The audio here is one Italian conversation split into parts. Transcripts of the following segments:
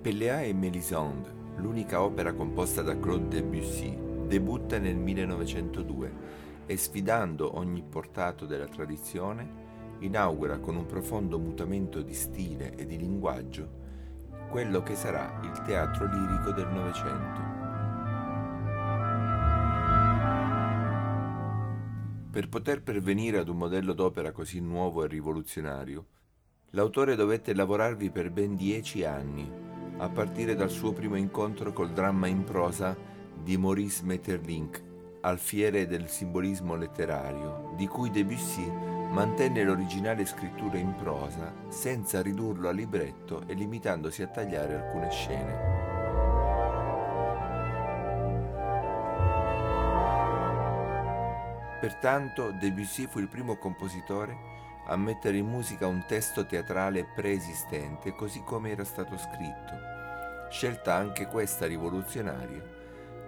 Pelléa et Mélisande, l'unica opera composta da Claude Debussy, debutta nel 1902 e sfidando ogni portato della tradizione, inaugura con un profondo mutamento di stile e di linguaggio quello che sarà il teatro lirico del Novecento. Per poter pervenire ad un modello d'opera così nuovo e rivoluzionario, l'autore dovette lavorarvi per ben dieci anni, a partire dal suo primo incontro col dramma in prosa di Maurice Maeterlinck, alfiere del simbolismo letterario, di cui Debussy mantenne l'originale scrittura in prosa senza ridurlo a libretto e limitandosi a tagliare alcune scene. Pertanto Debussy fu il primo compositore a mettere in musica un testo teatrale preesistente così come era stato scritto, scelta anche questa rivoluzionaria,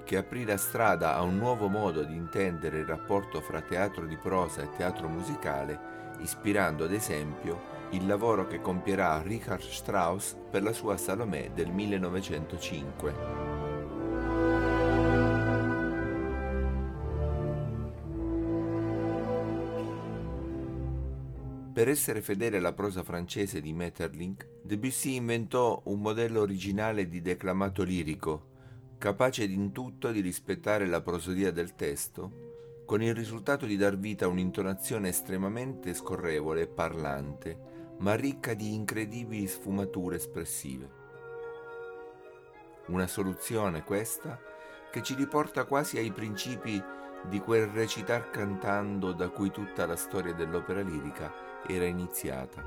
che aprì la strada a un nuovo modo di intendere il rapporto fra teatro di prosa e teatro musicale, ispirando ad esempio il lavoro che compierà Richard Strauss per la sua Salomè del 1905. Per essere fedele alla prosa francese di Maeterlinck, Debussy inventò un modello originale di declamato lirico, capace in tutto di rispettare la prosodia del testo, con il risultato di dar vita a un'intonazione estremamente scorrevole e parlante, ma ricca di incredibili sfumature espressive. Una soluzione questa che ci riporta quasi ai principi di quel recitar cantando da cui tutta la storia dell'opera lirica era iniziata.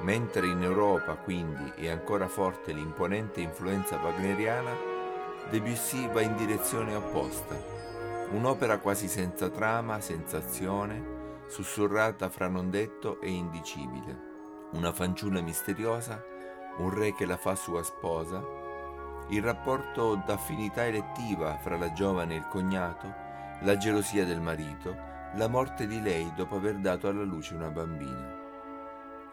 Mentre in Europa quindi è ancora forte l'imponente influenza wagneriana, Debussy va in direzione opposta, un'opera quasi senza trama, senza azione, sussurrata fra non detto e indicibile, una fanciulla misteriosa, un re che la fa sua sposa, il rapporto d'affinità elettiva fra la giovane e il cognato, la gelosia del marito, la morte di lei dopo aver dato alla luce una bambina.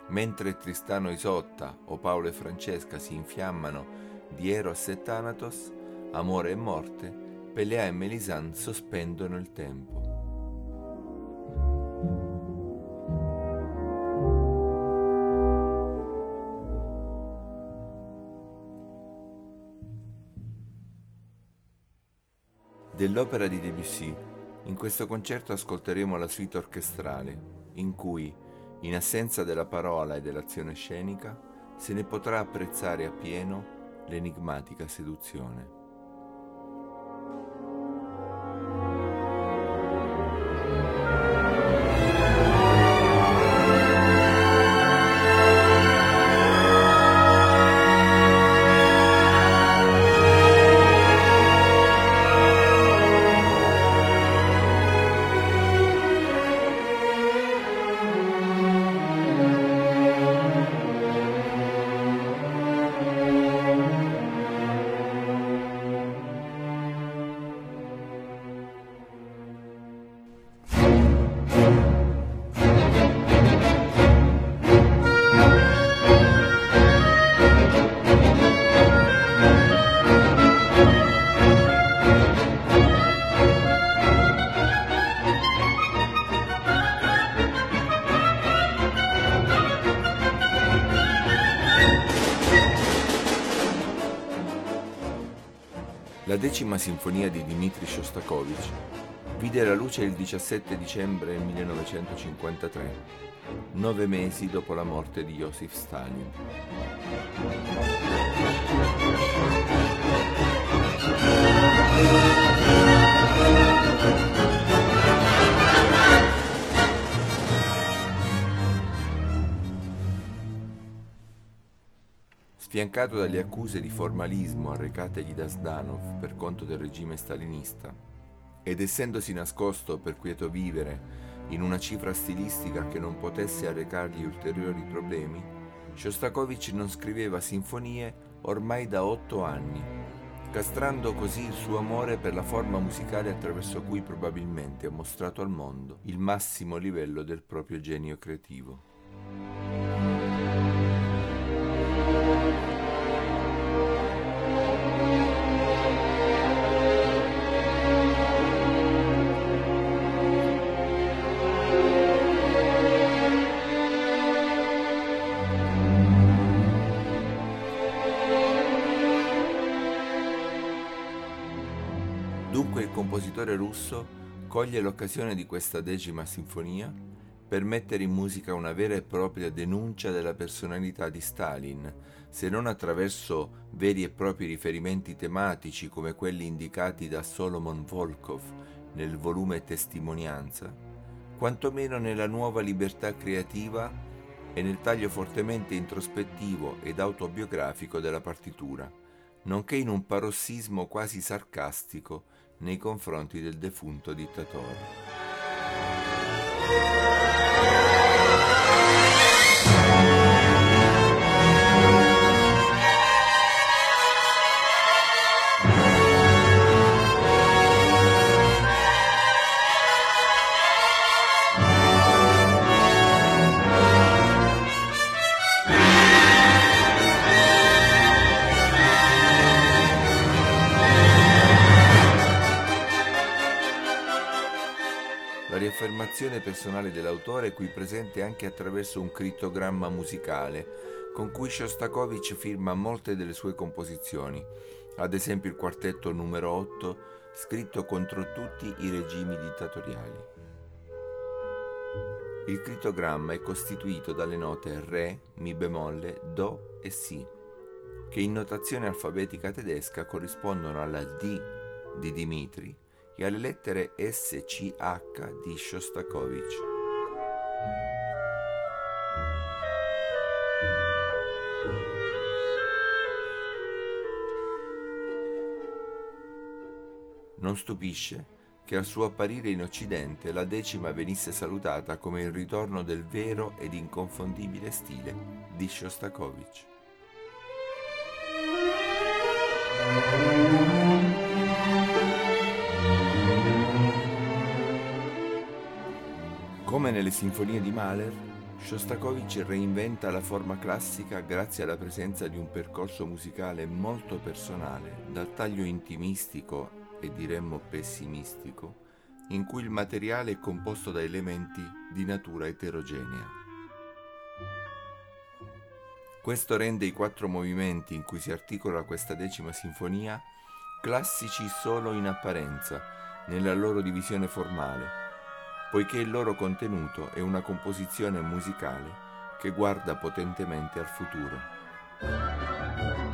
Mentre Tristano e Isotta o Paolo e Francesca si infiammano di Eros e Thanatos, amore e morte, Pelea e Melisande sospendono il tempo. Dell'opera di Debussy, in questo concerto ascolteremo la suite orchestrale, in cui, in assenza della parola e dell'azione scenica, se ne potrà apprezzare appieno l'enigmatica seduzione. La decima sinfonia di Dmitri Shostakovich vide la luce il 17 dicembre 1953, nove mesi dopo la morte di Joseph Stalin. Sfiancato dalle accuse di formalismo arrecategli da Zdanov per conto del regime stalinista, ed essendosi nascosto per quieto vivere in una cifra stilistica che non potesse arrecargli ulteriori problemi, Shostakovich non scriveva sinfonie ormai da otto anni, castrando così il suo amore per la forma musicale attraverso cui probabilmente ha mostrato al mondo il massimo livello del proprio genio creativo. Dunque il compositore russo coglie l'occasione di questa decima sinfonia per mettere in musica una vera e propria denuncia della personalità di Stalin, se non attraverso veri e propri riferimenti tematici come quelli indicati da Solomon Volkov nel volume Testimonianza, quantomeno nella nuova libertà creativa e nel taglio fortemente introspettivo ed autobiografico della partitura, nonché in un parossismo quasi sarcastico nei confronti del defunto dittatore. Riaffermazione personale dell'autore è qui presente anche attraverso un crittogramma musicale, con cui Shostakovich firma molte delle sue composizioni, ad esempio il quartetto numero 8, scritto contro tutti i regimi dittatoriali. Il crittogramma è costituito dalle note Re, Mi bemolle, Do e Si, che in notazione alfabetica tedesca corrispondono alla D di Dimitri, e alle lettere SCH di Shostakovich. Non stupisce che al suo apparire in Occidente la decima venisse salutata come il ritorno del vero ed inconfondibile stile di Shostakovich. Nelle sinfonie di Mahler, Shostakovich reinventa la forma classica grazie alla presenza di un percorso musicale molto personale, dal taglio intimistico e diremmo pessimistico, in cui il materiale è composto da elementi di natura eterogenea. Questo rende i quattro movimenti in cui si articola questa decima sinfonia classici solo in apparenza, nella loro divisione formale, poiché il loro contenuto è una composizione musicale che guarda potentemente al futuro.